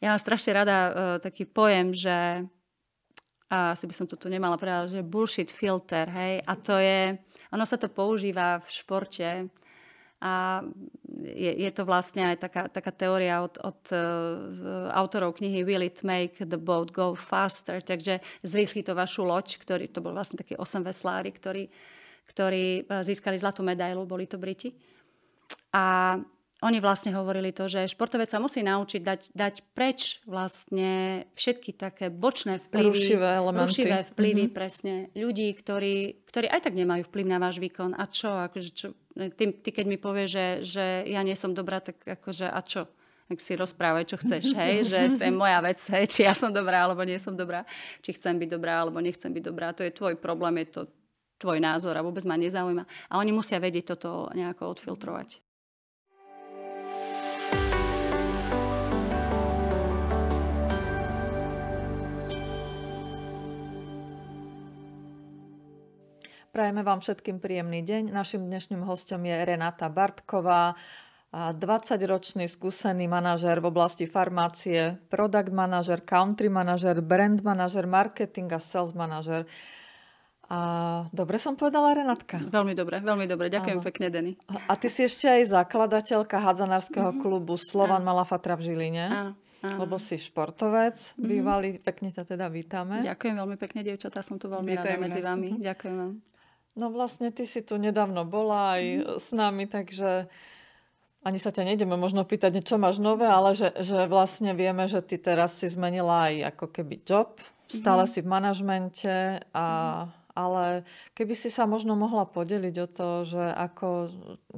ja mám strašne rada uh, taký pojem, že a asi by som to tu nemala povedať, že bullshit filter, hej, a to je, ono sa to používa v športe a je, je to vlastne aj taká, taká teória od, od uh, autorov knihy Will it make the boat go faster, takže zrýchli to vašu loď, ktorý, to bol vlastne taký 8 veslári, ktorí, ktorí získali zlatú medailu, boli to Briti. A oni vlastne hovorili to, že športovec sa musí naučiť dať, dať preč vlastne všetky také bočné vplyvy. Rušivé elementy. Rušivé vplyvy, mm-hmm. presne. Ľudí, ktorí, ktorí aj tak nemajú vplyv na váš výkon. A čo? Akože čo ty, ty keď mi povieš, že, že ja nie som dobrá, tak akože a čo? tak si rozprávaj, čo chceš, hej, že to je moja vec, hej, či ja som dobrá, alebo nie som dobrá, či chcem byť dobrá, alebo nechcem byť dobrá, to je tvoj problém, je to tvoj názor a vôbec ma nezaujíma. A oni musia vedieť toto nejako odfiltrovať. Prajeme vám všetkým príjemný deň. Našim dnešným hostom je Renata Bartková, 20-ročný skúsený manažer v oblasti farmácie, product manažer, country manažer, brand manažer, marketing a sales manažer. A dobre som povedala, Renatka? Veľmi dobre, veľmi dobre. Ďakujem Áno. pekne, Denny. A ty si ešte aj zakladateľka hadzanárskeho mm-hmm. klubu Slovan Áno. Malafatra v Žiline. Áno. Áno. Lebo si športovec, mm-hmm. bývalý, pekne ťa teda vítame. Ďakujem veľmi pekne, dievčatá, som tu veľmi Vítaj rada medzi vami. Ďakujem vám. No vlastne ty si tu nedávno bola aj mm. s nami, takže ani sa ťa nejdeme možno pýtať, čo máš nové, ale že, že vlastne vieme, že ty teraz si zmenila aj ako keby job, stále mm. si v manažmente, a, mm. ale keby si sa možno mohla podeliť o to, že ako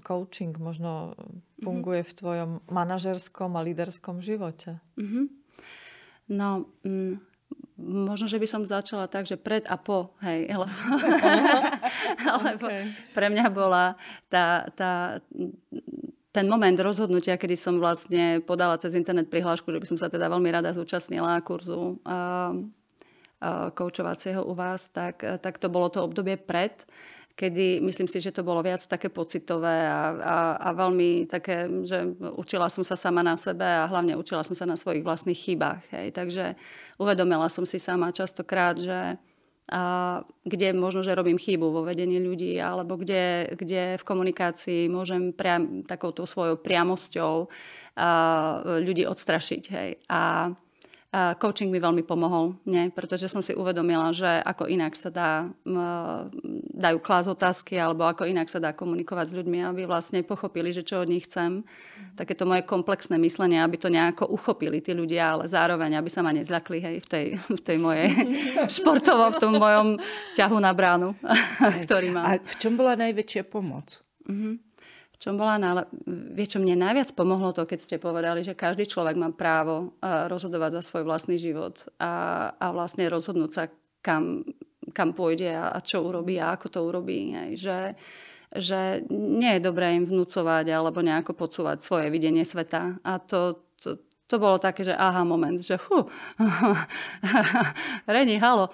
coaching možno funguje mm. v tvojom manažerskom a líderskom živote. Mm-hmm. No, mm, možno, že by som začala tak, že pred a po, hej, lebo, okay. pre mňa bola tá, tá, ten moment rozhodnutia, kedy som vlastne podala cez internet prihlášku, že by som sa teda veľmi rada zúčastnila kurzu uh, uh, koučovacieho u vás, tak, tak to bolo to obdobie pred kedy myslím si, že to bolo viac také pocitové a, a, a veľmi také, že učila som sa sama na sebe a hlavne učila som sa na svojich vlastných chybách. Hej. Takže uvedomila som si sama častokrát, že a kde možno, že robím chybu vo vedení ľudí, alebo kde, kde v komunikácii môžem priam, takouto svojou priamosťou a, ľudí odstrašiť. Hej. A coaching mi veľmi pomohol, nie? pretože som si uvedomila, že ako inak sa dá, dajú klás otázky alebo ako inak sa dá komunikovať s ľuďmi, aby vlastne pochopili, že čo od nich chcem. Mm. Takéto moje komplexné myslenie, aby to nejako uchopili tí ľudia, ale zároveň, aby sa ma nezľakli hej, v, tej, v tej mojej športovo, v tom mojom ťahu na bránu, ktorý mám. A v čom bola najväčšia pomoc? Mm-hmm čom bola nále... Vie, čo mne najviac pomohlo to, keď ste povedali, že každý človek má právo eh, rozhodovať za svoj vlastný život a, a vlastne rozhodnúť sa, kam, kam pôjde a, a čo urobí a ako to urobí. Hej. Že, že nie je dobré im vnúcovať alebo nejako podsúvať svoje videnie sveta. A to, to, to bolo také, že aha moment, že hu, Reni, halo,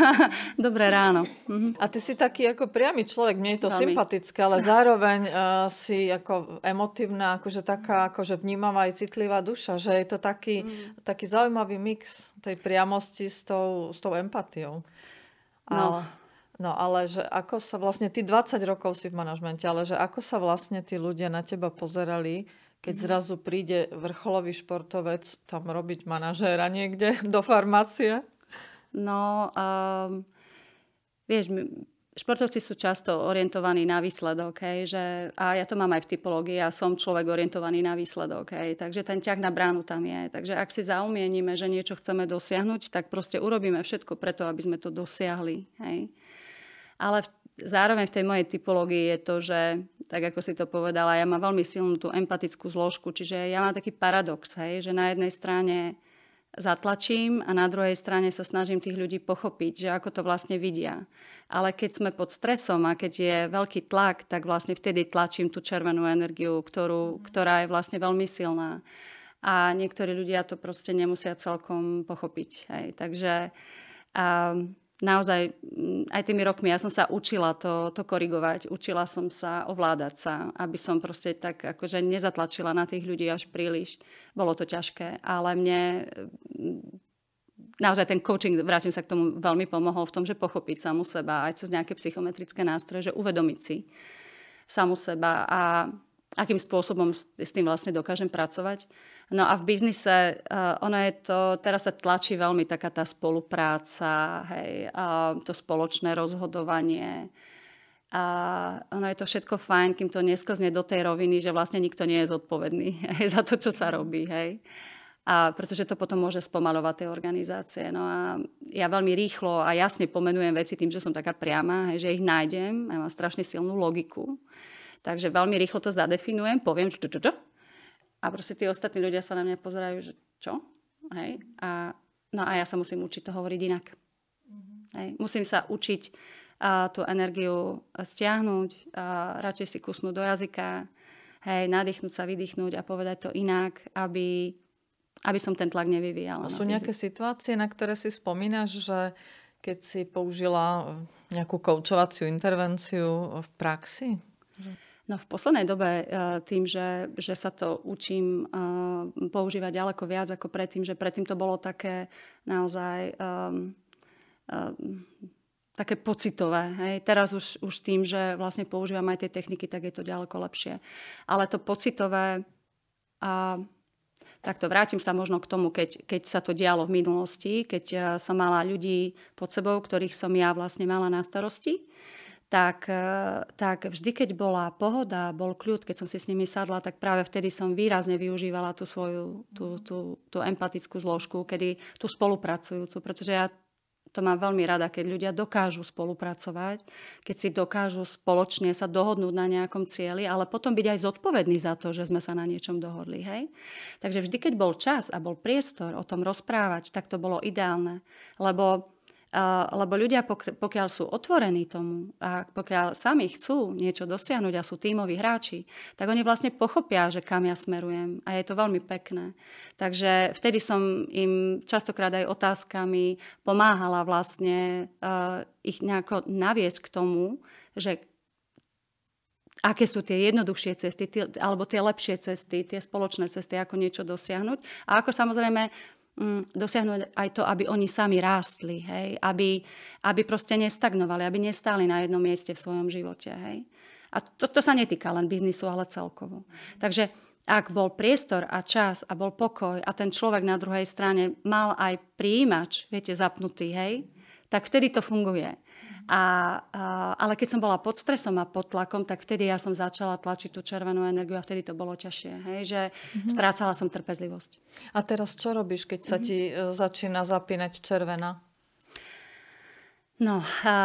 dobré ráno. Mhm. A ty si taký ako priamy človek, mne je to Veľmi. sympatické, ale zároveň uh, si ako emotívna, akože taká akože vnímavá aj citlivá duša, že je to taký, mm. taký zaujímavý mix tej priamosti s tou, s tou empatiou. No. Ale, no ale že ako sa vlastne, ty 20 rokov si v manažmente, ale že ako sa vlastne tí ľudia na teba pozerali, keď mm. zrazu príde vrcholový športovec tam robiť manažéra niekde do farmácie? No, um, vieš, športovci sú často orientovaní na výsledok, hej, že, a ja to mám aj v typológii, ja som človek orientovaný na výsledok, hej, takže ten ťah na bránu tam je. Takže ak si zaumienime, že niečo chceme dosiahnuť, tak proste urobíme všetko preto, aby sme to dosiahli. Hej. Ale v Zároveň v tej mojej typológii je to, že, tak ako si to povedala, ja mám veľmi silnú tú empatickú zložku, čiže ja mám taký paradox, hej, že na jednej strane zatlačím a na druhej strane sa snažím tých ľudí pochopiť, že ako to vlastne vidia. Ale keď sme pod stresom a keď je veľký tlak, tak vlastne vtedy tlačím tú červenú energiu, ktorú, ktorá je vlastne veľmi silná. A niektorí ľudia to proste nemusia celkom pochopiť. Hej. Takže a naozaj mm, aj tými rokmi ja som sa učila to, to korigovať, učila som sa ovládať sa, aby som proste tak akože nezatlačila na tých ľudí až príliš. Bolo to ťažké, ale mne mm, naozaj ten coaching, vrátim sa k tomu, veľmi pomohol v tom, že pochopiť samu seba aj cez nejaké psychometrické nástroje, že uvedomiť si samu seba a akým spôsobom s tým vlastne dokážem pracovať. No a v biznise uh, ono je to, teraz sa tlačí veľmi taká tá spolupráca, hej, uh, to spoločné rozhodovanie. A ono je to všetko fajn, kým to nesklzne do tej roviny, že vlastne nikto nie je zodpovedný hej, za to, čo sa robí. Hej. A pretože to potom môže spomalovať tie organizácie. No a ja veľmi rýchlo a jasne pomenujem veci tým, že som taká priama, hej, že ich nájdem. Ja mám strašne silnú logiku. Takže veľmi rýchlo to zadefinujem, poviem, čo, čo, čo, a proste tí ostatní ľudia sa na mňa pozerajú, že čo? Hej? A, no a ja sa musím učiť to hovoriť inak. Mm-hmm. Hej? Musím sa učiť a, tú energiu stiahnuť, a, radšej si kusnúť do jazyka, hej, nadýchnúť sa, vydýchnuť a povedať to inak, aby, aby som ten tlak nevyvíjala. A sú nejaké situácie, na ktoré si spomínaš, že keď si použila nejakú koučovaciu intervenciu v praxi? No v poslednej dobe eh, tým, že, že sa to učím eh, používať ďaleko viac ako predtým, že predtým to bolo také naozaj um, um, také pocitové. Hej. Teraz už, už tým, že vlastne používam aj tie techniky, tak je to ďaleko lepšie. Ale to pocitové a takto vrátim sa možno k tomu, keď, keď sa to dialo v minulosti, keď som mala ľudí pod sebou, ktorých som ja vlastne mala na starosti tak, e, tak vždy, keď bola pohoda, bol kľud, keď som si s nimi sadla, tak práve vtedy som výrazne využívala tú svoju tú, tú, tú empatickú zložku, kedy tú spolupracujúcu, pretože ja to mám veľmi rada, keď ľudia dokážu spolupracovať, keď si dokážu spoločne sa dohodnúť na nejakom cieli, ale potom byť aj zodpovední za to, že sme sa na niečom dohodli. Hej? Takže vždy, keď bol čas a bol priestor o tom rozprávať, tak to bolo ideálne. Lebo lebo ľudia, pokiaľ sú otvorení tomu a pokiaľ sami chcú niečo dosiahnuť a sú tímoví hráči, tak oni vlastne pochopia, že kam ja smerujem a je to veľmi pekné. Takže vtedy som im častokrát aj otázkami pomáhala vlastne ich nejako naviesť k tomu, že aké sú tie jednoduchšie cesty, tie, alebo tie lepšie cesty, tie spoločné cesty, ako niečo dosiahnuť. A ako samozrejme dosiahnuť aj to, aby oni sami rástli, hej? Aby, aby proste nestagnovali, aby nestáli na jednom mieste v svojom živote. Hej? A to, to sa netýka len biznisu, ale celkovo. Takže ak bol priestor a čas a bol pokoj a ten človek na druhej strane mal aj príjimač, viete, zapnutý, hej, tak vtedy to funguje. A, a, ale keď som bola pod stresom a pod tlakom, tak vtedy ja som začala tlačiť tú červenú energiu a vtedy to bolo ťažšie. Hej? Že mm-hmm. strácala som trpezlivosť. A teraz čo robíš, keď sa mm-hmm. ti e, začína zapínať červená? No, a,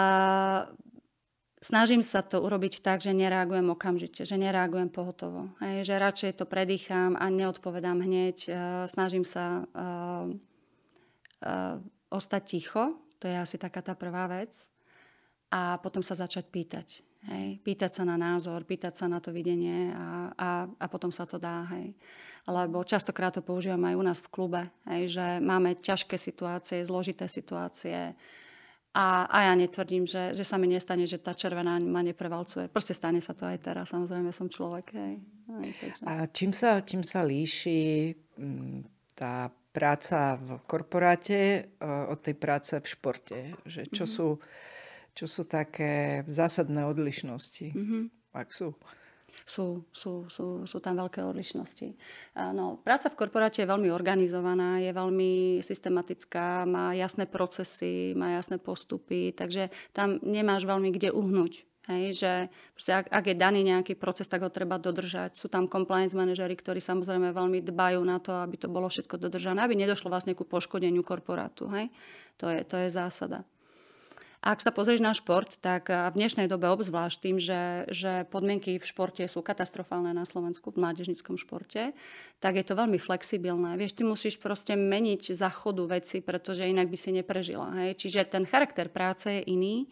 snažím sa to urobiť tak, že nereagujem okamžite, že nereagujem pohotovo. Hej? Že radšej to predýcham a neodpovedám hneď. E, snažím sa a, e, a, ostať ticho, to je asi taká tá prvá vec a potom sa začať pýtať. Hej. Pýtať sa na názor, pýtať sa na to videnie a, a, a potom sa to dá. Hej. Lebo častokrát to používam aj u nás v klube, hej, že máme ťažké situácie, zložité situácie a, a ja netvrdím, že, že sa mi nestane, že tá červená ma neprevalcuje. Proste stane sa to aj teraz, samozrejme som človek. Hej. Hej, a čím sa, čím sa líši mm, tá práca v korporáte e, od tej práce v športe? Že čo mm-hmm. sú čo sú také zásadné odlišnosti, mm-hmm. ak sú? Sú, sú, sú, sú tam veľké odlišnosti. No, práca v korporáte je veľmi organizovaná, je veľmi systematická, má jasné procesy, má jasné postupy, takže tam nemáš veľmi kde uhnúť. Hej, že ak, ak je daný nejaký proces, tak ho treba dodržať. Sú tam compliance manažery, ktorí samozrejme veľmi dbajú na to, aby to bolo všetko dodržané, aby nedošlo vlastne ku poškodeniu korporátu. Hej. To, je, to je zásada. Ak sa pozrieš na šport, tak v dnešnej dobe obzvlášť tým, že, že podmienky v športe sú katastrofálne na Slovensku, v mládežnickom športe, tak je to veľmi flexibilné. Vieš, ty musíš proste meniť za chodu veci, pretože inak by si neprežila. Hej? Čiže ten charakter práce je iný.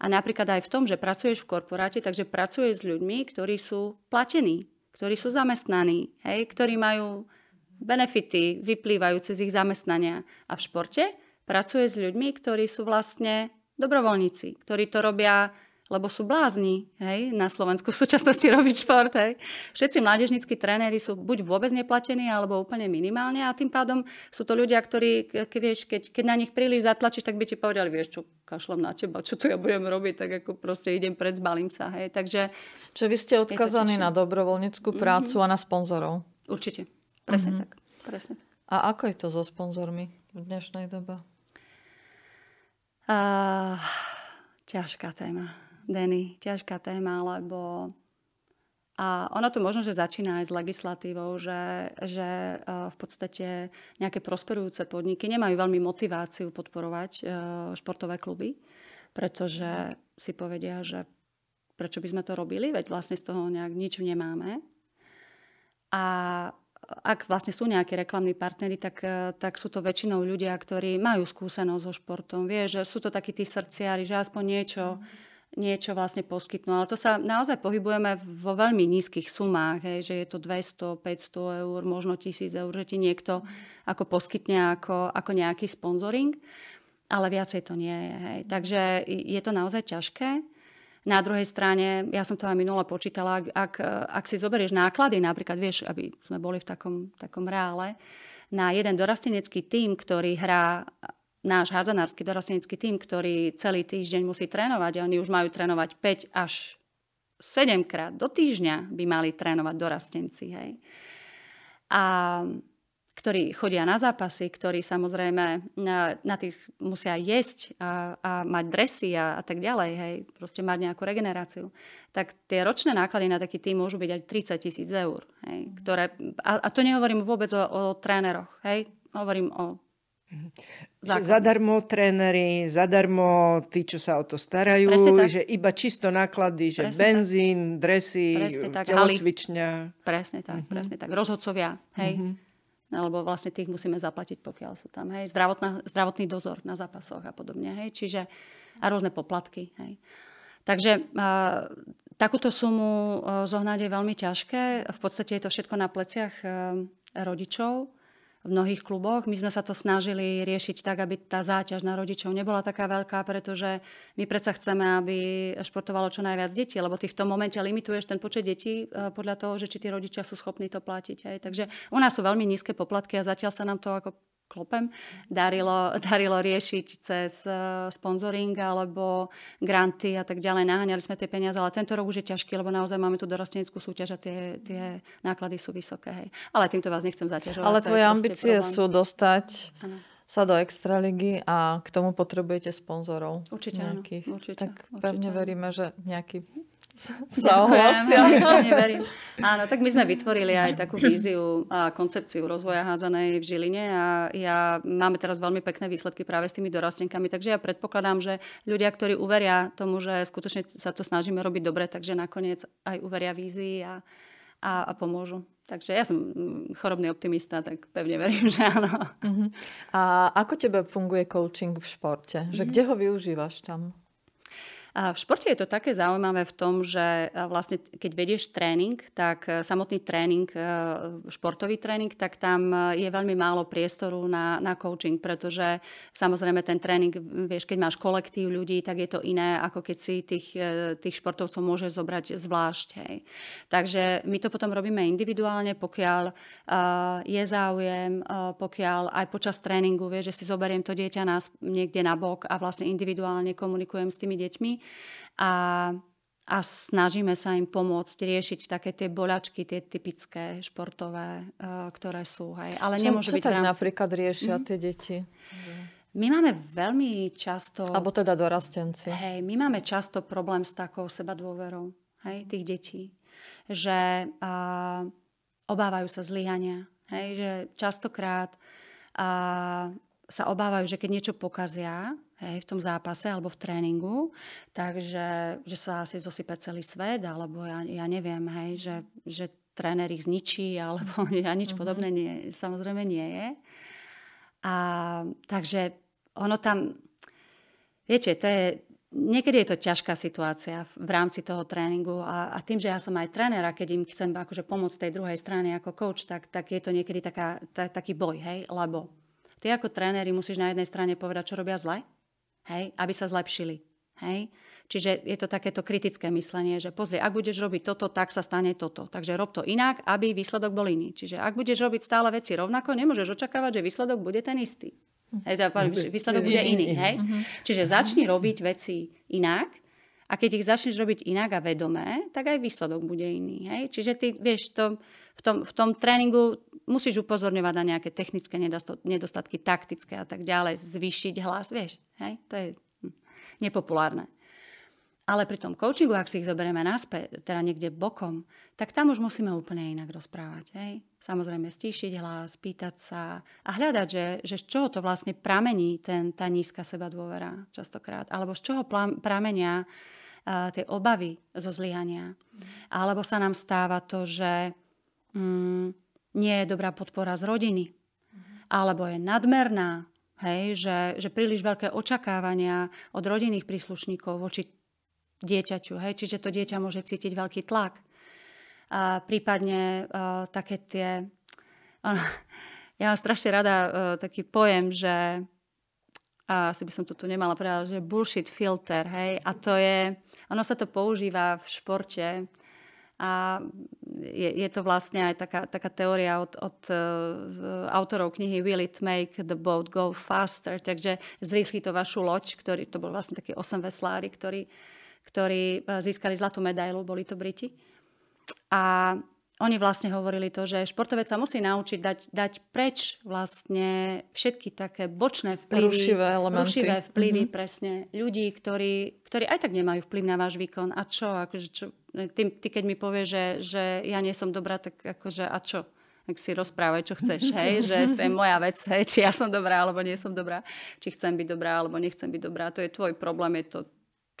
A napríklad aj v tom, že pracuješ v korporáte, takže pracuješ s ľuďmi, ktorí sú platení, ktorí sú zamestnaní, hej? ktorí majú benefity vyplývajúce z ich zamestnania. A v športe pracuje s ľuďmi, ktorí sú vlastne dobrovoľníci, ktorí to robia lebo sú blázni, hej, na Slovensku v súčasnosti robiť šport, hej. Všetci mládežníckí tréneri sú buď vôbec neplatení, alebo úplne minimálne a tým pádom sú to ľudia, ktorí, ke, vieš, keď, keď na nich príliš zatlačíš, tak by ti povedali, vieš čo, kašlom na teba, čo tu ja budem robiť, tak ako proste idem pred, zbalím sa, hej. Takže... Čiže vy ste odkazaní na dobrovoľníckú mhm. prácu mm-hmm. a na sponzorov. Určite, presne mm-hmm. tak. Presne tak. A ako je to so sponzormi v dnešnej dobe? Uh, ťažká téma. Denny, ťažká téma, lebo a ono to možno, že začína aj s legislatívou, že, že e, v podstate nejaké prosperujúce podniky nemajú veľmi motiváciu podporovať e, športové kluby, pretože si povedia, že prečo by sme to robili, veď vlastne z toho nejak nič nemáme. A ak vlastne sú nejakí reklamní partnery, tak, e, tak sú to väčšinou ľudia, ktorí majú skúsenosť so športom. Vie, že sú to takí tí srdciari, že aspoň niečo mm niečo vlastne poskytnú. Ale to sa naozaj pohybujeme vo veľmi nízkych sumách, hej, že je to 200, 500 eur, možno 1000 eur, že ti niekto ako poskytne ako, ako nejaký sponzoring, ale viacej to nie je. Hej. Takže je to naozaj ťažké. Na druhej strane, ja som to aj minule počítala, ak, ak, ak si zoberieš náklady, napríklad, vieš, aby sme boli v takom, takom reále, na jeden dorastenecký tím, ktorý hrá náš hádzanársky dorastenecký tým, ktorý celý týždeň musí trénovať a oni už majú trénovať 5 až 7 krát do týždňa by mali trénovať dorastenci. Hej. A ktorí chodia na zápasy, ktorí samozrejme na, na tých musia jesť a, a mať dresy a, a tak ďalej, hej, proste mať nejakú regeneráciu, tak tie ročné náklady na taký tým môžu byť aj 30 tisíc eur. Hej, ktoré, a, a to nehovorím vôbec o, o tréneroch, hej, hovorím o Zákon. Zadarmo tréneri, zadarmo tí, čo sa o to starajú, že iba čisto náklady, že presne benzín, tak. dresy, telocvičňa. Presne tak, uh-huh. presne tak. Rozhodcovia, hej. Uh-huh. Lebo vlastne tých musíme zaplatiť, pokiaľ sú tam, hej. Zdravotná, zdravotný dozor na zápasoch a podobne, hej. Čiže a rôzne poplatky, hej. Takže a, takúto sumu zohnať je veľmi ťažké. V podstate je to všetko na pleciach a, rodičov v mnohých kluboch. My sme sa to snažili riešiť tak, aby tá záťaž na rodičov nebola taká veľká, pretože my predsa chceme, aby športovalo čo najviac detí, lebo ty v tom momente limituješ ten počet detí e, podľa toho, že či tí rodičia sú schopní to platiť. Aj. Takže u nás sú veľmi nízke poplatky a zatiaľ sa nám to ako klopem, darilo, darilo riešiť cez uh, sponsoring alebo granty a tak ďalej. Naháňali sme tie peniaze, ale tento rok už je ťažký, lebo naozaj máme tu dorasteneckú súťaž a tie, tie náklady sú vysoké. Hej. Ale týmto vás nechcem zaťažovať. Ale tvoje ambície problém. sú dostať ano. sa do extraligy a k tomu potrebujete sponzorov. Určite, nejakých. určite. Tak pevne veríme, že nejaký sa ohlasia. Verím. Áno, tak my sme vytvorili aj takú víziu a koncepciu rozvoja hádzanej v Žiline a ja, máme teraz veľmi pekné výsledky práve s tými dorastenkami, takže ja predpokladám, že ľudia, ktorí uveria tomu, že skutočne sa to snažíme robiť dobre, takže nakoniec aj uveria vízii a, a, a pomôžu. Takže ja som mm, chorobný optimista, tak pevne verím, že áno. Uh-huh. A ako tebe funguje coaching v športe? Že uh-huh. kde ho využívaš tam? A v športe je to také zaujímavé v tom, že vlastne keď vedieš tréning, tak e, samotný tréning, e, športový tréning, tak tam e, je veľmi málo priestoru na, na coaching, pretože samozrejme ten tréning, vieš, keď máš kolektív ľudí, tak je to iné, ako keď si tých, tých športovcov môžeš zobrať zvlášť. Hej. Takže my to potom robíme individuálne, pokiaľ je záujem, pokiaľ aj počas tréningu, vieš, že si zoberiem to dieťa nás niekde na bok a vlastne individuálne komunikujem s tými deťmi a, a snažíme sa im pomôcť riešiť také tie boľačky, tie typické športové, uh, ktoré sú. Hej. Ale čo, nemôže čo byť tak rámci... napríklad riešia mm-hmm. tie deti? My máme veľmi často... Alebo teda dorastenci. Hej, my máme často problém s takou sebadôverou hej, tých detí. Že uh, obávajú sa zlyhania. Hej, že častokrát uh, sa obávajú, že keď niečo pokazia, hej, v tom zápase alebo v tréningu, takže že sa asi zosype celý svet, alebo ja, ja neviem, hej, že, že tréner ich zničí, alebo ja nič mm-hmm. podobné nie, samozrejme nie je. A takže ono tam, viete, to je, niekedy je to ťažká situácia v, rámci toho tréningu a, a tým, že ja som aj tréner a keď im chcem akože pomôcť tej druhej strane ako coach, tak, tak je to niekedy taká, ta, taký boj, hej, lebo ty ako tréneri musíš na jednej strane povedať, čo robia zle, hej, aby sa zlepšili. Hej? Čiže je to takéto kritické myslenie, že pozri, ak budeš robiť toto, tak sa stane toto. Takže rob to inak, aby výsledok bol iný. Čiže ak budeš robiť stále veci rovnako, nemôžeš očakávať, že výsledok bude ten istý. Hej, teda, výsledok bude iný. Hej? Čiže začni robiť veci inak a keď ich začneš robiť inak a vedomé, tak aj výsledok bude iný. Hej? Čiže ty vieš, to, v, tom, v tom tréningu musíš upozorňovať na nejaké technické nedostatky, taktické a tak ďalej, zvýšiť hlas, vieš. Hej? To je nepopulárne. Ale pri tom coachingu, ak si ich zoberieme naspäť, teda niekde bokom, tak tam už musíme úplne inak rozprávať. Hej? Samozrejme stíšiť hlas, pýtať sa a hľadať, že, že z čoho to vlastne pramení ten, tá nízka seba dôvera častokrát. Alebo z čoho pramenia uh, tie obavy zo zlyhania. Mm. Alebo sa nám stáva to, že mm, nie je dobrá podpora z rodiny. Alebo je nadmerná. Hej, že, že príliš veľké očakávania od rodinných príslušníkov voči dieťaťu. Hej? Čiže to dieťa môže cítiť veľký tlak. A prípadne uh, také tie... Uh, ja mám strašne rada uh, taký pojem, že a asi by som to tu nemala povedať, že bullshit filter, hej, a to je, ono sa to používa v športe a je, je to vlastne aj taká, taká teória od, od uh, autorov knihy Will it make the boat go faster, takže zrýchli to vašu loď, ktorý, to bol vlastne taký osem veslári, ktorí ktorí e, získali zlatú medailu, boli to Briti. A oni vlastne hovorili to, že športovec sa musí naučiť dať, dať preč vlastne všetky také bočné vplyvy. Rušivé elementy. Rušivé vplyvy, mm-hmm. presne. Ľudí, ktorí, ktorí aj tak nemajú vplyv na váš výkon. A čo? Akože čo ty, ty keď mi povieš, že, že ja nie som dobrá, tak akože a čo? Tak si rozprávaj, čo chceš, hej? že to je moja vec, hej? či ja som dobrá, alebo nie som dobrá, či chcem byť dobrá, alebo nechcem byť dobrá. To je tvoj problém, je to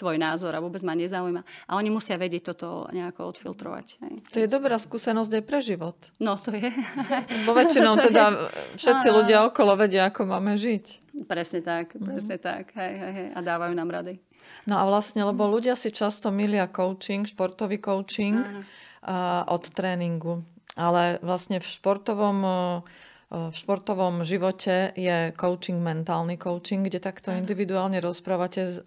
tvoj názor a vôbec ma nezaujíma. A oni musia vedieť toto nejako odfiltrovať. Hej. To je dobrá skúsenosť aj pre život. No, to je. Bo väčšinou teda všetci a, ľudia okolo vedia, ako máme žiť. Presne tak, mhm. presne mm-hmm. tak. Hej, hej, hej. A dávajú nám rady. No a vlastne, lebo ľudia si často milia coaching, športový coaching a, od tréningu. Ale vlastne v športovom v športovom živote je coaching, mentálny coaching, kde takto individuálne rozprávate s,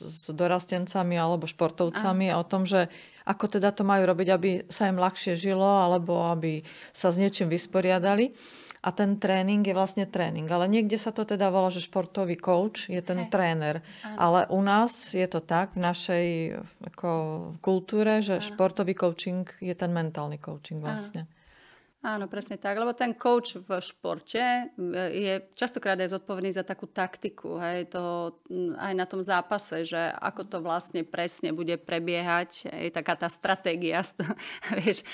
s dorastencami alebo športovcami Aha. o tom, že ako teda to majú robiť, aby sa im ľahšie žilo alebo aby sa s niečím vysporiadali. A ten tréning je vlastne tréning. Ale niekde sa to teda volá, že športový coach je ten Hej. tréner. Aha. Ale u nás je to tak v našej ako, kultúre, že Aha. športový coaching je ten mentálny coaching vlastne. Aha. Áno, presne tak, lebo ten coach v športe e, je častokrát aj zodpovedný za takú taktiku, hej, to aj na tom zápase, že ako to vlastne presne bude prebiehať, je taká tá stratégia vieš,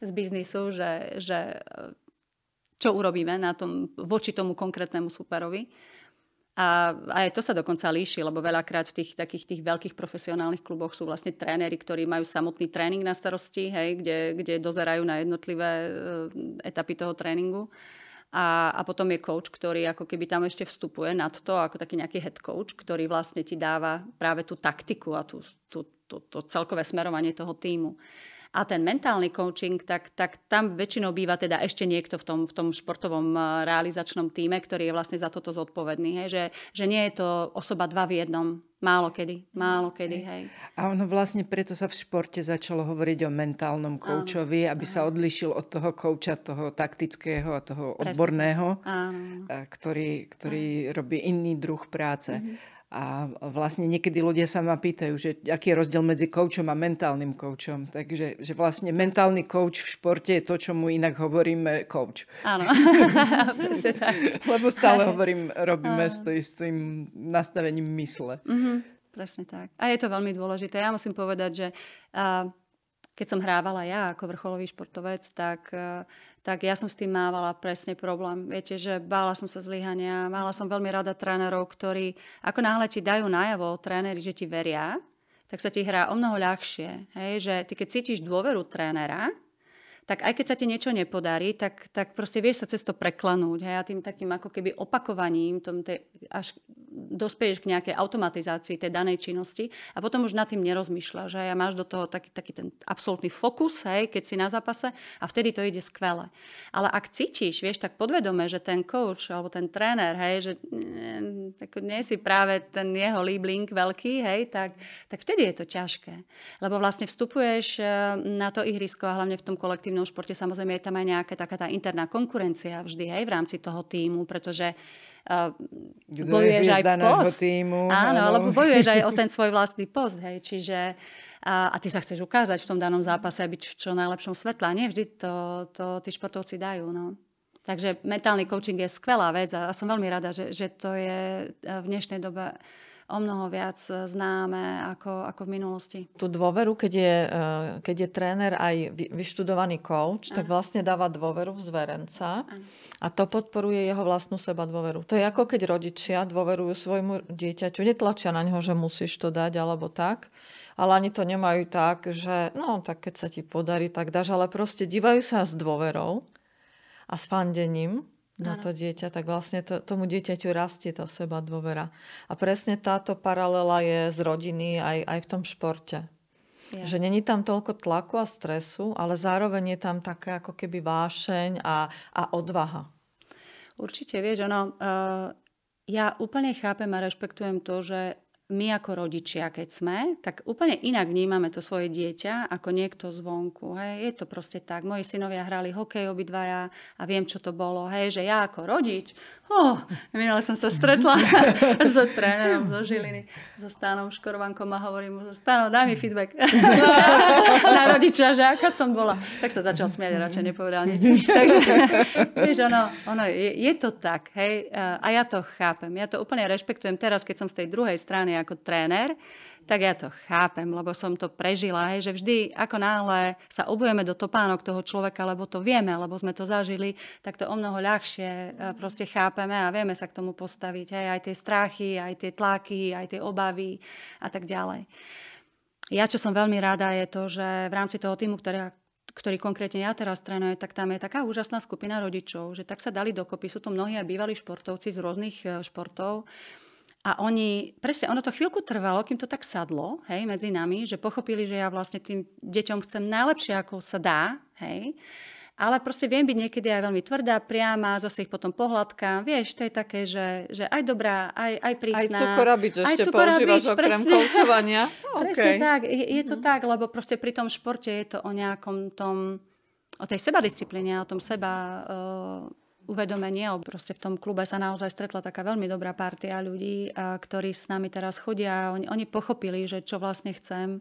z biznisu, že, že e, čo urobíme na tom, voči tomu konkrétnemu superovi. A aj to sa dokonca líši, lebo veľakrát v tých takých tých veľkých profesionálnych kluboch sú vlastne tréneri, ktorí majú samotný tréning na starosti, hej, kde, kde dozerajú na jednotlivé e, etapy toho tréningu. A, a potom je coach, ktorý ako keby tam ešte vstupuje nad to, ako taký nejaký head coach, ktorý vlastne ti dáva práve tú taktiku a tú, tú, tú, to celkové smerovanie toho týmu. A ten mentálny coaching, tak, tak tam väčšinou býva teda ešte niekto v tom, v tom športovom eh, realizačnom týme, ktorý je vlastne za toto zodpovedný. Hej? Že, že nie je to osoba dva v jednom. Málo kedy, málo kedy, hej. A ono vlastne preto sa v športe začalo hovoriť o mentálnom koučovi, aby sa odlišil od toho kouča, toho taktického a toho Presne. odborného, Áno. Eh, ktorý, ktorý robí iný druh práce. Mm-hmm. A vlastne niekedy ľudia sa ma pýtajú, že aký je rozdiel medzi koučom a mentálnym koučom. Takže že vlastne mentálny kouč v športe je to, čo mu inak hovoríme kouč. Áno, tak. Lebo stále hovorím, robíme s tým nastavením mysle. Mm-hmm, presne tak. A je to veľmi dôležité. Ja musím povedať, že uh, keď som hrávala ja ako vrcholový športovec, tak uh, tak ja som s tým mávala presne problém. Viete, že bála som sa zlyhania, mala som veľmi rada trénerov, ktorí ako náhle ti dajú najavo tréneri, že ti veria, tak sa ti hrá o mnoho ľahšie. Hej? Že ty keď cítiš dôveru trénera, tak aj keď sa ti niečo nepodarí, tak, tak proste vieš sa cez to preklenúť. Hej? A tým takým ako keby opakovaním, tom te, až dospeješ k nejakej automatizácii tej danej činnosti a potom už nad tým nerozmýšľaš. Že a máš do toho taký, taký ten absolútny fokus, hej, keď si na zápase a vtedy to ide skvele. Ale ak cítiš, vieš, tak podvedome, že ten coach alebo ten tréner, hej, že mm, ako nie si práve ten jeho líbling veľký, hej, tak, tak vtedy je to ťažké. Lebo vlastne vstupuješ eh, na to ihrisko a hlavne v tom kolektívnom športe samozrejme je tam aj nejaká taká tá interná konkurencia vždy, hej, v rámci toho týmu, pretože uh, bojuješ aj post. Týmu, áno, alebo bojuješ aj o ten svoj vlastný post, hej, čiže a, a ty sa chceš ukázať v tom danom zápase a byť v čo najlepšom svetle. A nie vždy to, to tí športovci dajú. No. Takže mentálny coaching je skvelá vec a som veľmi rada, že, že to je v dnešnej dobe o mnoho viac známe ako, ako v minulosti. Tú dôveru, keď je, e, keď je tréner aj vyštudovaný coach, tak vlastne dáva dôveru v zverenca a to podporuje jeho vlastnú seba dôveru. To je ako keď rodičia dôverujú svojmu dieťaťu, netlačia na neho, že musíš to dať alebo tak, ale ani to nemajú tak, že no tak keď sa ti podarí, tak dáš, ale proste dívajú sa s dôverou a s fandením na to dieťa, tak vlastne to, tomu dieťaťu rastie tá seba dôvera. A presne táto paralela je z rodiny aj, aj v tom športe. Ja. Že není tam toľko tlaku a stresu, ale zároveň je tam také ako keby vášeň a, a odvaha. Určite, vieš, ono, uh, ja úplne chápem a rešpektujem to, že my ako rodičia, keď sme, tak úplne inak vnímame to svoje dieťa ako niekto zvonku. Hej. Je to proste tak. Moji synovia hrali hokej obidvaja a viem, čo to bolo. Hej, že ja ako rodič Oh, minule som sa stretla s trénerom zo Žiliny, so Stánom Škorvankom a hovorím mu, Stáno, daj mi feedback na rodiča, že aká som bola. Tak sa začal smiať radšej nepovedal nič. Takže, vieš, ono, ono je, je to tak, hej, a ja to chápem. Ja to úplne rešpektujem teraz, keď som z tej druhej strany ako tréner, tak ja to chápem, lebo som to prežila, hej, že vždy, ako náhle sa obujeme do topánok toho človeka, lebo to vieme, lebo sme to zažili, tak to o mnoho ľahšie e, proste chápeme a vieme sa k tomu postaviť. Hej, aj tie strachy, aj tie tlaky, aj tie obavy a tak ďalej. Ja, čo som veľmi rada, je to, že v rámci toho týmu, ktorý, ktorý konkrétne ja teraz trénujem, tak tam je taká úžasná skupina rodičov, že tak sa dali dokopy. Sú to mnohí aj bývalí športovci z rôznych e, športov, a oni, presne, ono to chvíľku trvalo, kým to tak sadlo, hej, medzi nami, že pochopili, že ja vlastne tým deťom chcem najlepšie, ako sa dá, hej. Ale proste viem byť niekedy aj veľmi tvrdá, priama, zase ich potom pohľadkám. Vieš, to je také, že, že aj dobrá, aj, aj prísna. Aj cukorabič ešte používaš okrem koučovania. presne okay. tak, je, je to mm. tak, lebo proste pri tom športe je to o nejakom tom, o tej sebadisciplíne, o tom seba... Uh, uvedomenie. Proste v tom klube sa naozaj stretla taká veľmi dobrá partia ľudí, ktorí s nami teraz chodia. Oni, oni pochopili, že čo vlastne chcem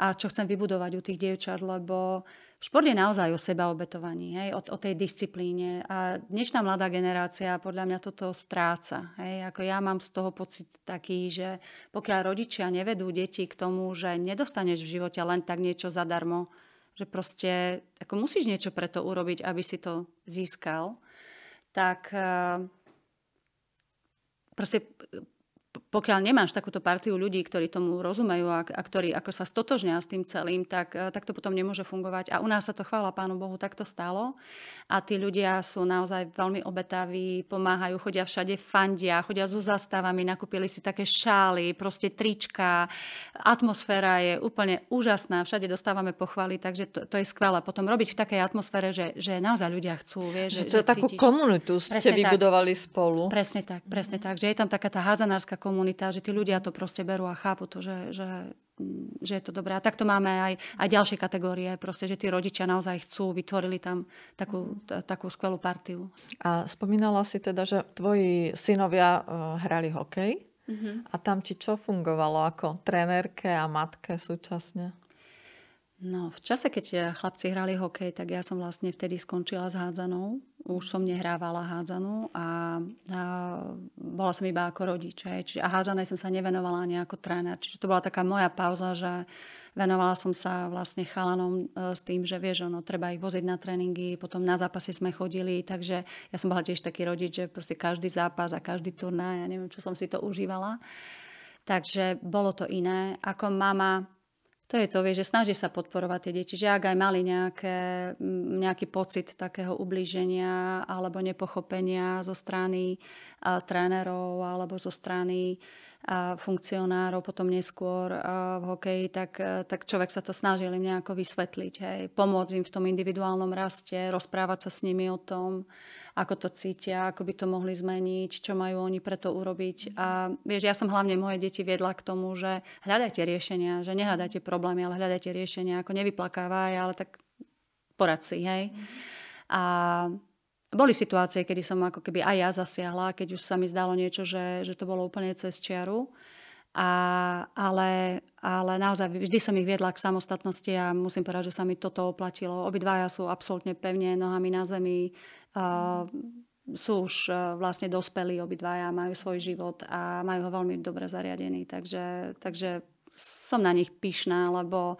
a čo chcem vybudovať u tých dievčat, lebo šport je naozaj o seba obetovaní, hej, o, o tej disciplíne. A dnešná mladá generácia podľa mňa toto stráca. Hej. Ako ja mám z toho pocit taký, že pokiaľ rodičia nevedú deti k tomu, že nedostaneš v živote len tak niečo zadarmo, že proste ako musíš niečo pre to urobiť, aby si to získal, tak eh, proste pokiaľ nemáš takúto partiu ľudí, ktorí tomu rozumejú a, a ktorí ako sa stotožnia s tým celým, tak, eh, tak to potom nemôže fungovať. A u nás sa to, chvála Pánu Bohu, takto stalo. A tí ľudia sú naozaj veľmi obetaví, pomáhajú, chodia všade, fandia, chodia so zastavami, nakúpili si také šály, proste trička. Atmosféra je úplne úžasná, všade dostávame pochvaly, takže to, to je skvelé. Potom robiť v takej atmosfére, že, že naozaj ľudia chcú. Vieš, že, že to že takú cítiš. komunitu ste presne vybudovali tak. spolu. Presne tak, presne tak. Že je tam taká tá hádzanárska komunita, že tí ľudia to proste berú a chápu to, že, že, že je to dobré. A takto máme aj, aj ďalšie kategórie, proste, že tí rodičia naozaj chcú, vytvorili tam takú, t- takú skvelú partiu. A spomínala si teda, že tvoji synovia uh, hrali hokej. Mm-hmm. A tam ti čo fungovalo ako trenérke a matke súčasne? No, v čase, keď chlapci hrali hokej, tak ja som vlastne vtedy skončila s hádzanou. Už som nehrávala hádzanú a, a bola som iba ako rodič. Čiže, a hádzanej som sa nevenovala ani ako tréner. Čiže to bola taká moja pauza, že venovala som sa vlastne chalanom e, s tým, že vieš, ono, treba ich voziť na tréningy, potom na zápasy sme chodili, takže ja som bola tiež taký rodič, že proste každý zápas a každý turnaj, ja neviem, čo som si to užívala. Takže bolo to iné. Ako mama, to je to, vieš, že snaží sa podporovať tie deti, že ak aj mali nejaké, nejaký pocit takého ublíženia alebo nepochopenia zo strany a, trénerov alebo zo strany a, funkcionárov potom neskôr a, v hokeji, tak, a, tak človek sa to snažil im nejako vysvetliť, hej, pomôcť im v tom individuálnom raste, rozprávať sa s nimi o tom ako to cítia, ako by to mohli zmeniť, čo majú oni preto urobiť. A vieš, ja som hlavne moje deti viedla k tomu, že hľadajte riešenia, že nehľadajte problémy, ale hľadajte riešenia, ako nevyplakávaj, ale tak porad si, hej. A boli situácie, kedy som ako keby aj ja zasiahla, keď už sa mi zdalo niečo, že, že to bolo úplne cez čiaru. A, ale, ale naozaj vždy som ich viedla k samostatnosti a musím povedať, že sa mi toto oplatilo. Obidvaja sú absolútne pevne nohami na zemi. Uh, sú už uh, vlastne dospelí obidvaja, majú svoj život a majú ho veľmi dobre zariadený. Takže, takže som na nich pyšná, lebo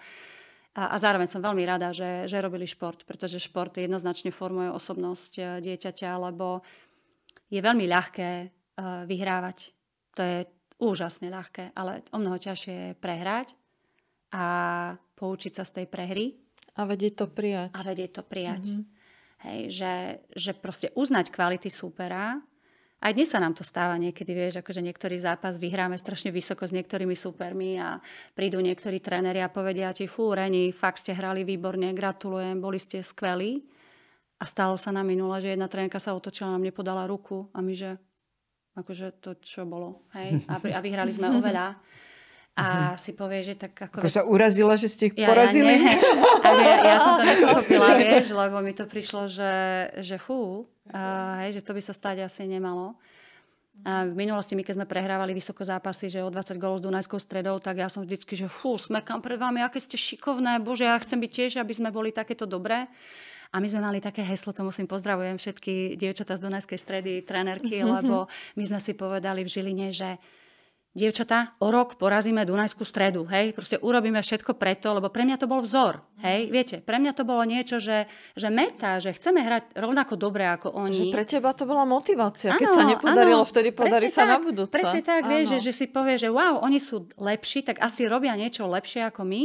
a, a zároveň som veľmi rada, že, že robili šport, pretože šport jednoznačne formuje osobnosť uh, dieťaťa, lebo je veľmi ľahké uh, vyhrávať. To je úžasne ľahké, ale o mnoho ťažšie je prehrať a poučiť sa z tej prehry. A vedieť to prijať. A vedieť to prijať. Mm-hmm. Hej, že, že proste uznať kvality súpera. Aj dnes sa nám to stáva niekedy, vieš, akože niektorý zápas vyhráme strašne vysoko s niektorými supermi a prídu niektorí tréneri a povedia ti, fú, Reni, fakt ste hrali výborne, gratulujem, boli ste skvelí. A stalo sa na minule, že jedna trénerka sa otočila na mne, podala ruku a my, že akože to, čo bolo. Hej? A, a vyhrali sme oveľa. A si povie, že tak ako... Ako sa urazila, že ste ich ja, porazili? Ja, a ja, ja som to nepochopila, vieš, lebo mi to prišlo, že, že fú, a, hej, že to by sa stať asi nemalo. A v minulosti, my keď sme prehrávali vysoko zápasy, že o 20 golov s Dunajskou stredou, tak ja som vždycky, že fú, smekám pred vami, aké ste šikovné, bože, ja chcem byť tiež, aby sme boli takéto dobré. A my sme mali také heslo, to musím pozdravujem všetky dievčatá z Dunajskej stredy, trénerky, lebo my sme si povedali v Žiline, že dievčatá, o rok porazíme Dunajskú stredu, hej, proste urobíme všetko preto, lebo pre mňa to bol vzor, hej, viete, pre mňa to bolo niečo, že, že meta, že chceme hrať rovnako dobre ako oni. Že pre teba to bola motivácia, keď ano, sa nepodarilo, ano, vtedy podarí sa tak, na budúce. Presne tak, vieš, že, že si povie, že wow, oni sú lepší, tak asi robia niečo lepšie ako my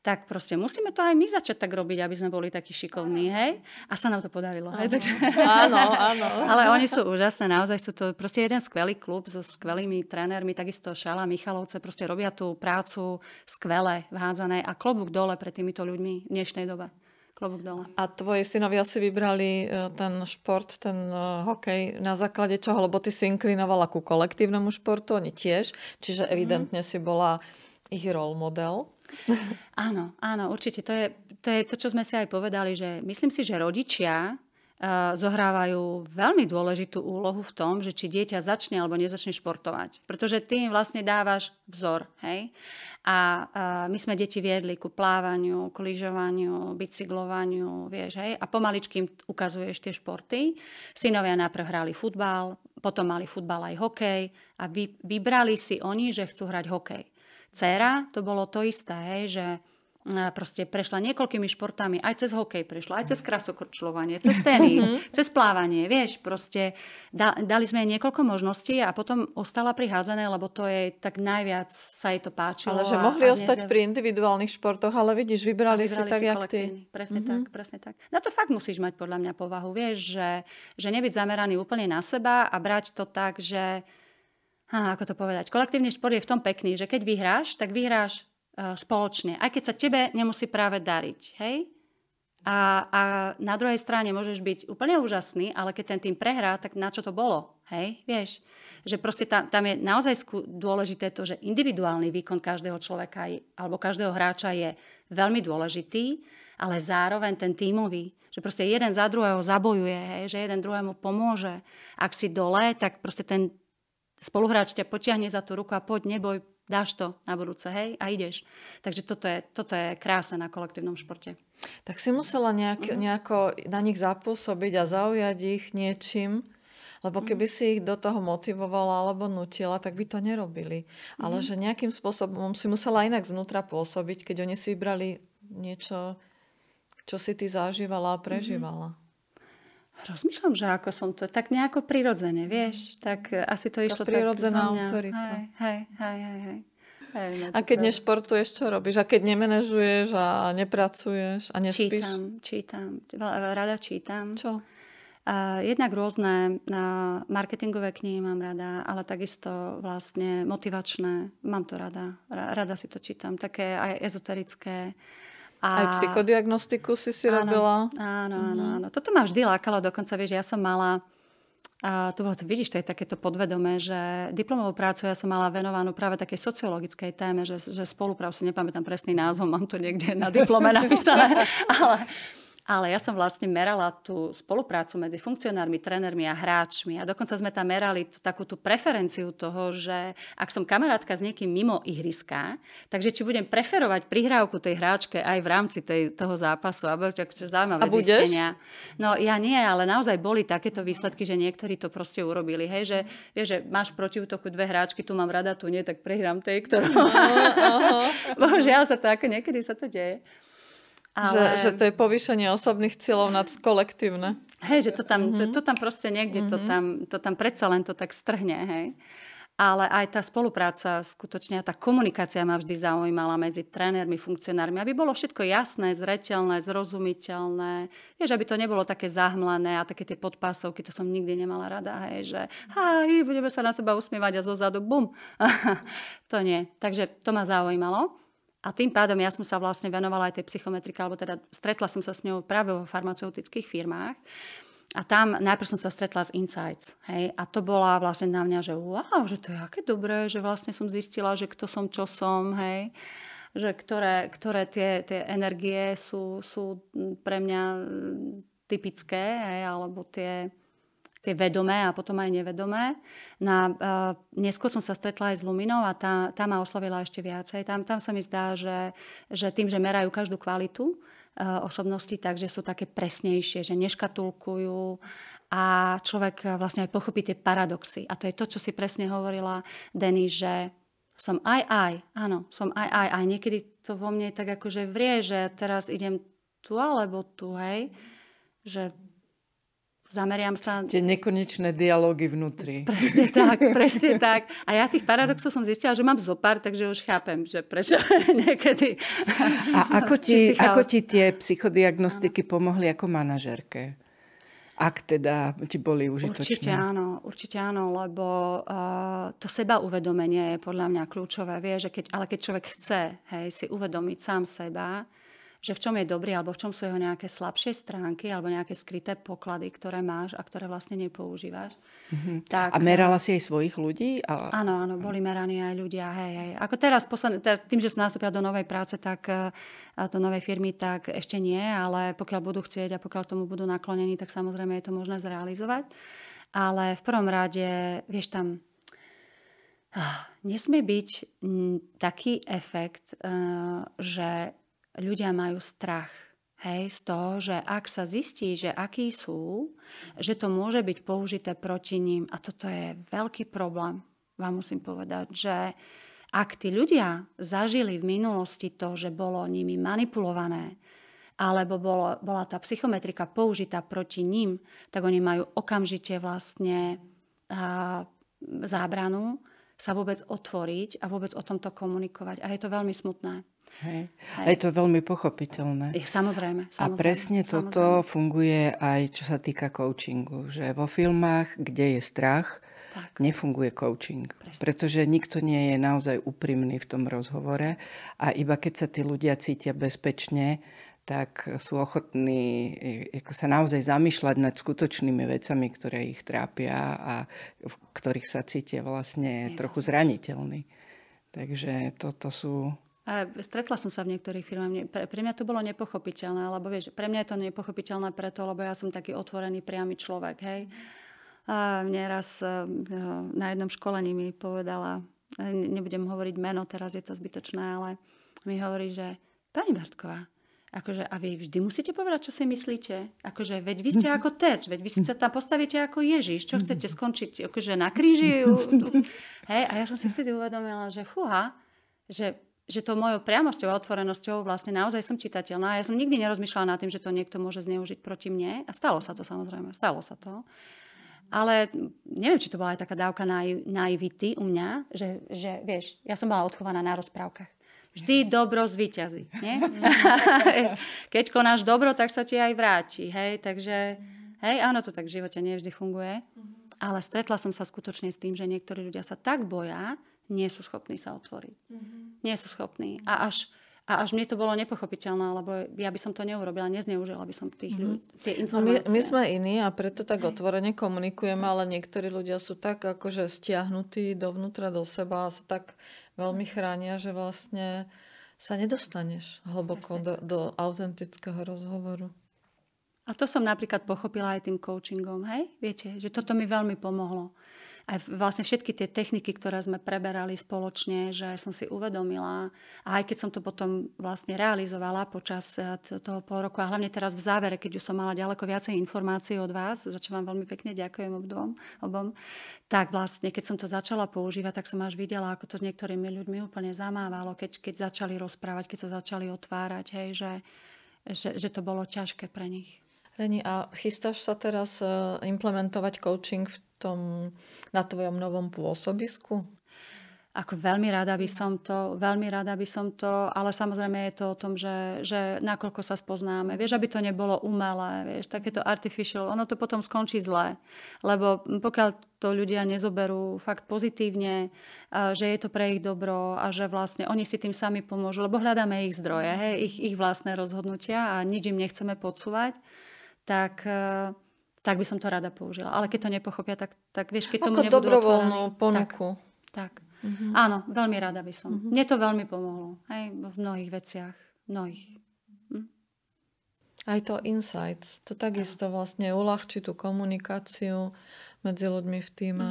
tak proste musíme to aj my začať tak robiť, aby sme boli takí šikovní, hej? A sa nám to podarilo. Takže... Áno, áno. Ale oni sú úžasné, naozaj sú to proste jeden skvelý klub so skvelými trénermi, takisto Šala, Michalovce, proste robia tú prácu skvele, vhádzané a klobúk dole pred týmito ľuďmi v dnešnej dobe. Klobúk dole. A tvoji synovia si vybrali e, ten šport, ten uh, hokej na základe čoho? Lebo ty si inklinovala ku kolektívnemu športu, oni tiež, čiže mhm. evidentne mm. si bola ich role model. Áno, áno, určite. To je, to je to, čo sme si aj povedali, že myslím si, že rodičia uh, zohrávajú veľmi dôležitú úlohu v tom, že či dieťa začne alebo nezačne športovať. Pretože ty im vlastne dávaš vzor. Hej? A uh, my sme deti viedli ku plávaniu, k lyžovaniu, bicyklovaniu, vieš, hej? A pomaličky im ukazuješ tie športy. Synovia najprv hrali futbal, potom mali futbal aj hokej a vy, vybrali si oni, že chcú hrať hokej. Cera to bolo to isté, hej, že proste prešla niekoľkými športami, aj cez hokej prešla, aj cez krasokorčľovanie, cez tenis, mhm. cez plávanie, vieš, proste da, dali sme jej niekoľko možností a potom ostala pri hádzané, lebo to je tak najviac sa jej to páčilo. Ale že mohli a ostať je... pri individuálnych športoch, ale vidíš, vybrali, vybrali si tak, jak ty. Presne mm-hmm. tak, presne tak. Na to fakt musíš mať podľa mňa povahu, vieš, že, že nebyť zameraný úplne na seba a brať to tak, že ha, ako to povedať, kolektívny šport je v tom pekný, že keď vyhráš, tak vyhráš uh, spoločne. Aj keď sa tebe nemusí práve dariť. Hej? A, a na druhej strane môžeš byť úplne úžasný, ale keď ten tým prehrá, tak na čo to bolo? Hej? Vieš? Že proste tam, tam je naozaj dôležité to, že individuálny výkon každého človeka alebo každého hráča je veľmi dôležitý, ale zároveň ten tímový, že proste jeden za druhého zabojuje, hej? že jeden druhému pomôže. Ak si dole, tak proste ten spoluhráč ťa potiahne za tú ruku a poď, neboj, dáš to na budúce, hej, a ideš. Takže toto je, toto je krása na kolektívnom športe. Tak si musela nejak, mm-hmm. nejako na nich zapôsobiť a zaujať ich niečím, lebo mhm. keby si ich do toho motivovala alebo nutila, tak by to nerobili. Mm-hmm. Ale že nejakým spôsobom si musela inak znútra pôsobiť, keď oni si vybrali niečo, čo si ty zažívala a prežívala. Rozmýšľam, že ako som to, tak nejako prirodzene, vieš, tak e, asi to išlo prirodzená tak autorita. Hej, hej, hej, hej. hej. Hej, no a keď nešportuješ, čo robíš? A keď nemenežuješ a nepracuješ a nespíš? Čítam, čítam. Rada čítam. Čo? Uh, jednak rôzne marketingové knihy mám rada, ale takisto vlastne motivačné. Mám to rada. Rada si to čítam. Také aj ezoterické. A... Aj psychodiagnostiku si si áno, robila? Áno, áno, áno. Toto ma vždy lákalo, dokonca vieš, ja som mala a to bolo, vidíš, to je takéto podvedomé, že diplomovú prácu ja som mala venovanú práve takej sociologickej téme, že, že spoluprácu, si nepamätám presný názov, mám to niekde na diplome napísané, ale ale ja som vlastne merala tú spoluprácu medzi funkcionármi, trénermi a hráčmi. A dokonca sme tam merali t- takú tú preferenciu toho, že ak som kamarátka s niekým mimo ihriska, takže či budem preferovať prihrávku tej hráčke aj v rámci tej, toho zápasu. A bude čo zaujímavé a zistenia. No ja nie, ale naozaj boli takéto výsledky, že niektorí to proste urobili. Hej, že, vieš, že máš proti útoku dve hráčky, tu mám rada, tu nie, tak prehrám tej, ktorú... Bohužiaľ sa to ako niekedy sa to deje. Ale... Že, že to je povýšenie osobných cieľov nad kolektívne. Hej, že to tam, mm-hmm. to, to tam proste niekde, mm-hmm. to, tam, to tam predsa len to tak strhne, hej. Ale aj tá spolupráca, skutočne tá komunikácia ma vždy zaujímala medzi trénermi, funkcionármi, aby bolo všetko jasné, zreteľné, zrozumiteľné. Vieš, aby to nebolo také zahmlané a také tie podpásovky, to som nikdy nemala rada, hej, že hej, budeme sa na seba usmievať a zozadu bum. to nie. Takže to ma zaujímalo. A tým pádom ja som sa vlastne venovala aj tej psychometrike, alebo teda stretla som sa s ňou práve vo farmaceutických firmách. A tam najprv som sa stretla s Insights. Hej, a to bola vlastne na mňa, že wow, že to je aké dobré, že vlastne som zistila, že kto som, čo som, hej že ktoré, ktoré tie, tie energie sú, sú pre mňa typické, hej, alebo tie, tie vedomé a potom aj nevedomé. Na, uh, neskôr som sa stretla aj s Luminou a tá, tá ma oslovila ešte viacej. Tam, tam sa mi zdá, že, že tým, že merajú každú kvalitu uh, osobnosti, takže sú také presnejšie, že neškatulkujú a človek vlastne aj pochopí tie paradoxy. A to je to, čo si presne hovorila Denny, že som aj aj, áno, som aj aj, aj niekedy to vo mne tak akože vrie, že teraz idem tu alebo tu, hej, že Zameriam sa... Tie nekonečné dialógy vnútri. Presne tak, presne tak. A ja tých paradoxov som zistila, že mám zo pár, takže už chápem, že prečo niekedy... A ako ti, ako ti tie psychodiagnostiky pomohli ako manažerke? Ak teda ti boli užitočné. Určite áno, určite áno, lebo uh, to seba uvedomenie je podľa mňa kľúčové. Vie, že keď, ale keď človek chce hej, si uvedomiť sám seba, že v čom je dobrý, alebo v čom sú jeho nejaké slabšie stránky, alebo nejaké skryté poklady, ktoré máš a ktoré vlastne nepoužívaš. Mm-hmm. Tak, a merala si aj svojich ľudí? A... Áno, áno, boli meraní aj ľudia. Hej, hej. Ako teraz, posledne, tým, že som nastúpila do novej práce, tak a do novej firmy, tak ešte nie, ale pokiaľ budú chcieť a pokiaľ tomu budú naklonení, tak samozrejme je to možné zrealizovať. Ale v prvom rade, vieš tam, nesmie byť taký efekt, že ľudia majú strach. Hej, z toho, že ak sa zistí, že akí sú, že to môže byť použité proti ním. A toto je veľký problém, vám musím povedať, že ak tí ľudia zažili v minulosti to, že bolo nimi manipulované, alebo bolo, bola tá psychometrika použitá proti ním, tak oni majú okamžite vlastne a, zábranu sa vôbec otvoriť a vôbec o tomto komunikovať. A je to veľmi smutné. Hej. Hej. A je to veľmi pochopiteľné. Je, samozrejme, samozrejme. A presne samozrejme. toto funguje aj čo sa týka coachingu. Že vo filmách, kde je strach, tak. nefunguje coaching. Presne. Pretože nikto nie je naozaj úprimný v tom rozhovore a iba keď sa tí ľudia cítia bezpečne, tak sú ochotní ako sa naozaj zamýšľať nad skutočnými vecami, ktoré ich trápia a v ktorých sa cítia vlastne je trochu zraniteľní. Takže toto sú a stretla som sa v niektorých firmách. Pre, pre mňa to bolo nepochopiteľné, lebo vieš, pre mňa je to nepochopiteľné preto, lebo ja som taký otvorený, priamy človek, hej. A mne raz eh, na jednom školení mi povedala, eh, nebudem hovoriť meno, teraz je to zbytočné, ale mi hovorí, že pani Bartková, akože, a vy vždy musíte povedať, čo si myslíte. Akože, veď vy ste ako terč, veď vy sa tam postavíte ako Ježiš, čo chcete skončiť, akože na kríži. Hej, a ja som si vtedy uvedomila, že fúha, že že to mojou priamosťou a otvorenosťou vlastne naozaj som čitateľná. Ja som nikdy nerozmýšľala nad tým, že to niekto môže zneužiť proti mne. A stalo sa to samozrejme, stalo sa to. Ale neviem, či to bola aj taká dávka naiv, naivity u mňa, že, že vieš, ja som bola odchovaná na rozprávkach. Vždy dobro zvíťazí. Nie? Keď konáš dobro, tak sa ti aj vráti. Hej? Takže, hej, áno, to tak v živote nie vždy funguje. Ale stretla som sa skutočne s tým, že niektorí ľudia sa tak boja, nie sú schopní sa otvoriť. Mm-hmm. Nie sú schopní. A až, A až mne to bolo nepochopiteľné, lebo ja by som to neurobila, nezneužila by som tých ľudí, mm-hmm. tie informácie. No my, my sme iní a preto tak otvorene komunikujeme, ale niektorí ľudia sú tak akože stiahnutí dovnútra do seba a sa tak veľmi chránia, že vlastne sa nedostaneš hlboko do, do autentického rozhovoru. A to som napríklad pochopila aj tým coachingom, hej? Viete, že toto mi veľmi pomohlo aj vlastne všetky tie techniky, ktoré sme preberali spoločne, že som si uvedomila a aj keď som to potom vlastne realizovala počas eh, toho pol roku a hlavne teraz v závere, keď už som mala ďaleko viacej informácií od vás, za čo vám veľmi pekne ďakujem obdvom, obom, tak vlastne keď som to začala používať, tak som až videla, ako to s niektorými ľuďmi úplne zamávalo, keď, keď začali rozprávať, keď sa začali otvárať, hej, že, že, že to bolo ťažké pre nich. Reni, a chystáš sa teraz eh, implementovať coaching v tom, na tvojom novom pôsobisku? Ako veľmi rada by som to, veľmi rada by som to, ale samozrejme je to o tom, že, že nakoľko sa spoznáme. Vieš, aby to nebolo umelé, vieš, takéto artificial, ono to potom skončí zle. Lebo pokiaľ to ľudia nezoberú fakt pozitívne, že je to pre ich dobro a že vlastne oni si tým sami pomôžu, lebo hľadáme ich zdroje, hej, ich, ich vlastné rozhodnutia a nič im nechceme podsúvať, tak tak by som to rada použila. Ale keď to nepochopia, tak, tak vieš, keď tomu Ako nebudú dobrovoľnú ponuku. Tak, tak. Mm-hmm. Áno, veľmi rada by som. Mm-hmm. Mne to veľmi pomohlo. Hej, v mnohých veciach. Mnohých. Hm? Aj to insights. To takisto vlastne uľahčí tú komunikáciu medzi ľuďmi v týme.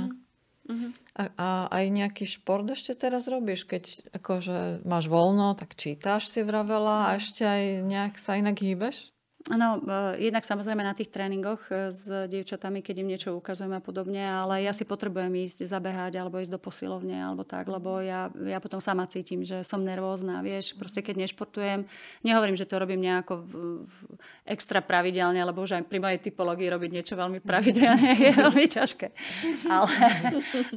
Mm-hmm. A, a aj nejaký šport ešte teraz robíš, keď akože máš voľno, tak čítáš si vravela a ešte aj nejak sa inak hýbeš? No, jednak samozrejme na tých tréningoch e, s dievčatami, keď im niečo ukazujeme a podobne, ale ja si potrebujem ísť zabehať alebo ísť do posilovne alebo tak, lebo ja, ja potom sama cítim, že som nervózna, vieš, proste keď nešportujem, nehovorím, že to robím nejako v, v extra pravidelne, lebo už aj pri mojej typológii robiť niečo veľmi pravidelne je veľmi ťažké. Ale,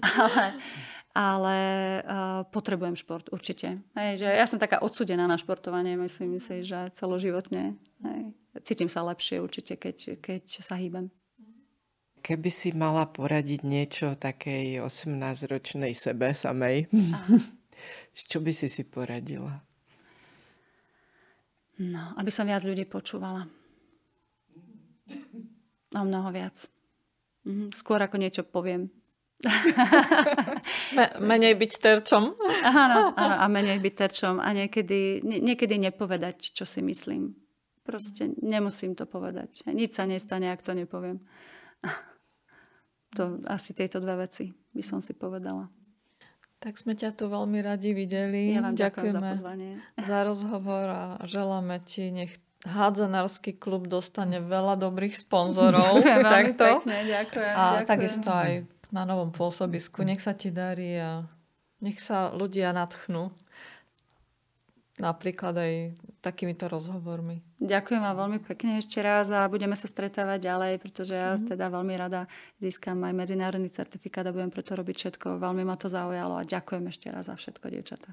ale, ale uh, potrebujem šport určite. Hej, že ja som taká odsudená na športovanie, myslím si, že celoživotne. Hej cítim sa lepšie určite, keď, keď sa hýbem. Keby si mala poradiť niečo takej 18-ročnej sebe samej, čo by si si poradila? No, aby som viac ľudí počúvala. O mnoho viac. Mhm, skôr ako niečo poviem. Me- menej byť terčom. Áno, áno, a menej byť terčom. A niekedy, niekedy nepovedať, čo si myslím. Proste nemusím to povedať. Nič sa nestane, ak to nepoviem. To asi tieto dve veci by som si povedala. Tak sme ťa tu veľmi radi videli. Ja vám ďakujem za pozvanie. Za rozhovor a želáme ti, nech hádzanársky klub dostane veľa dobrých sponzorov. Ďakujem takto. pekne, ďakujem. A ďakujem. takisto aj na novom pôsobisku. Nech sa ti darí a nech sa ľudia natchnú napríklad aj takýmito rozhovormi. Ďakujem vám veľmi pekne ešte raz a budeme sa stretávať ďalej, pretože ja mm-hmm. teda veľmi rada získam aj medzinárodný certifikát a budem preto robiť všetko. Veľmi ma to zaujalo a ďakujem ešte raz za všetko, dievčatá.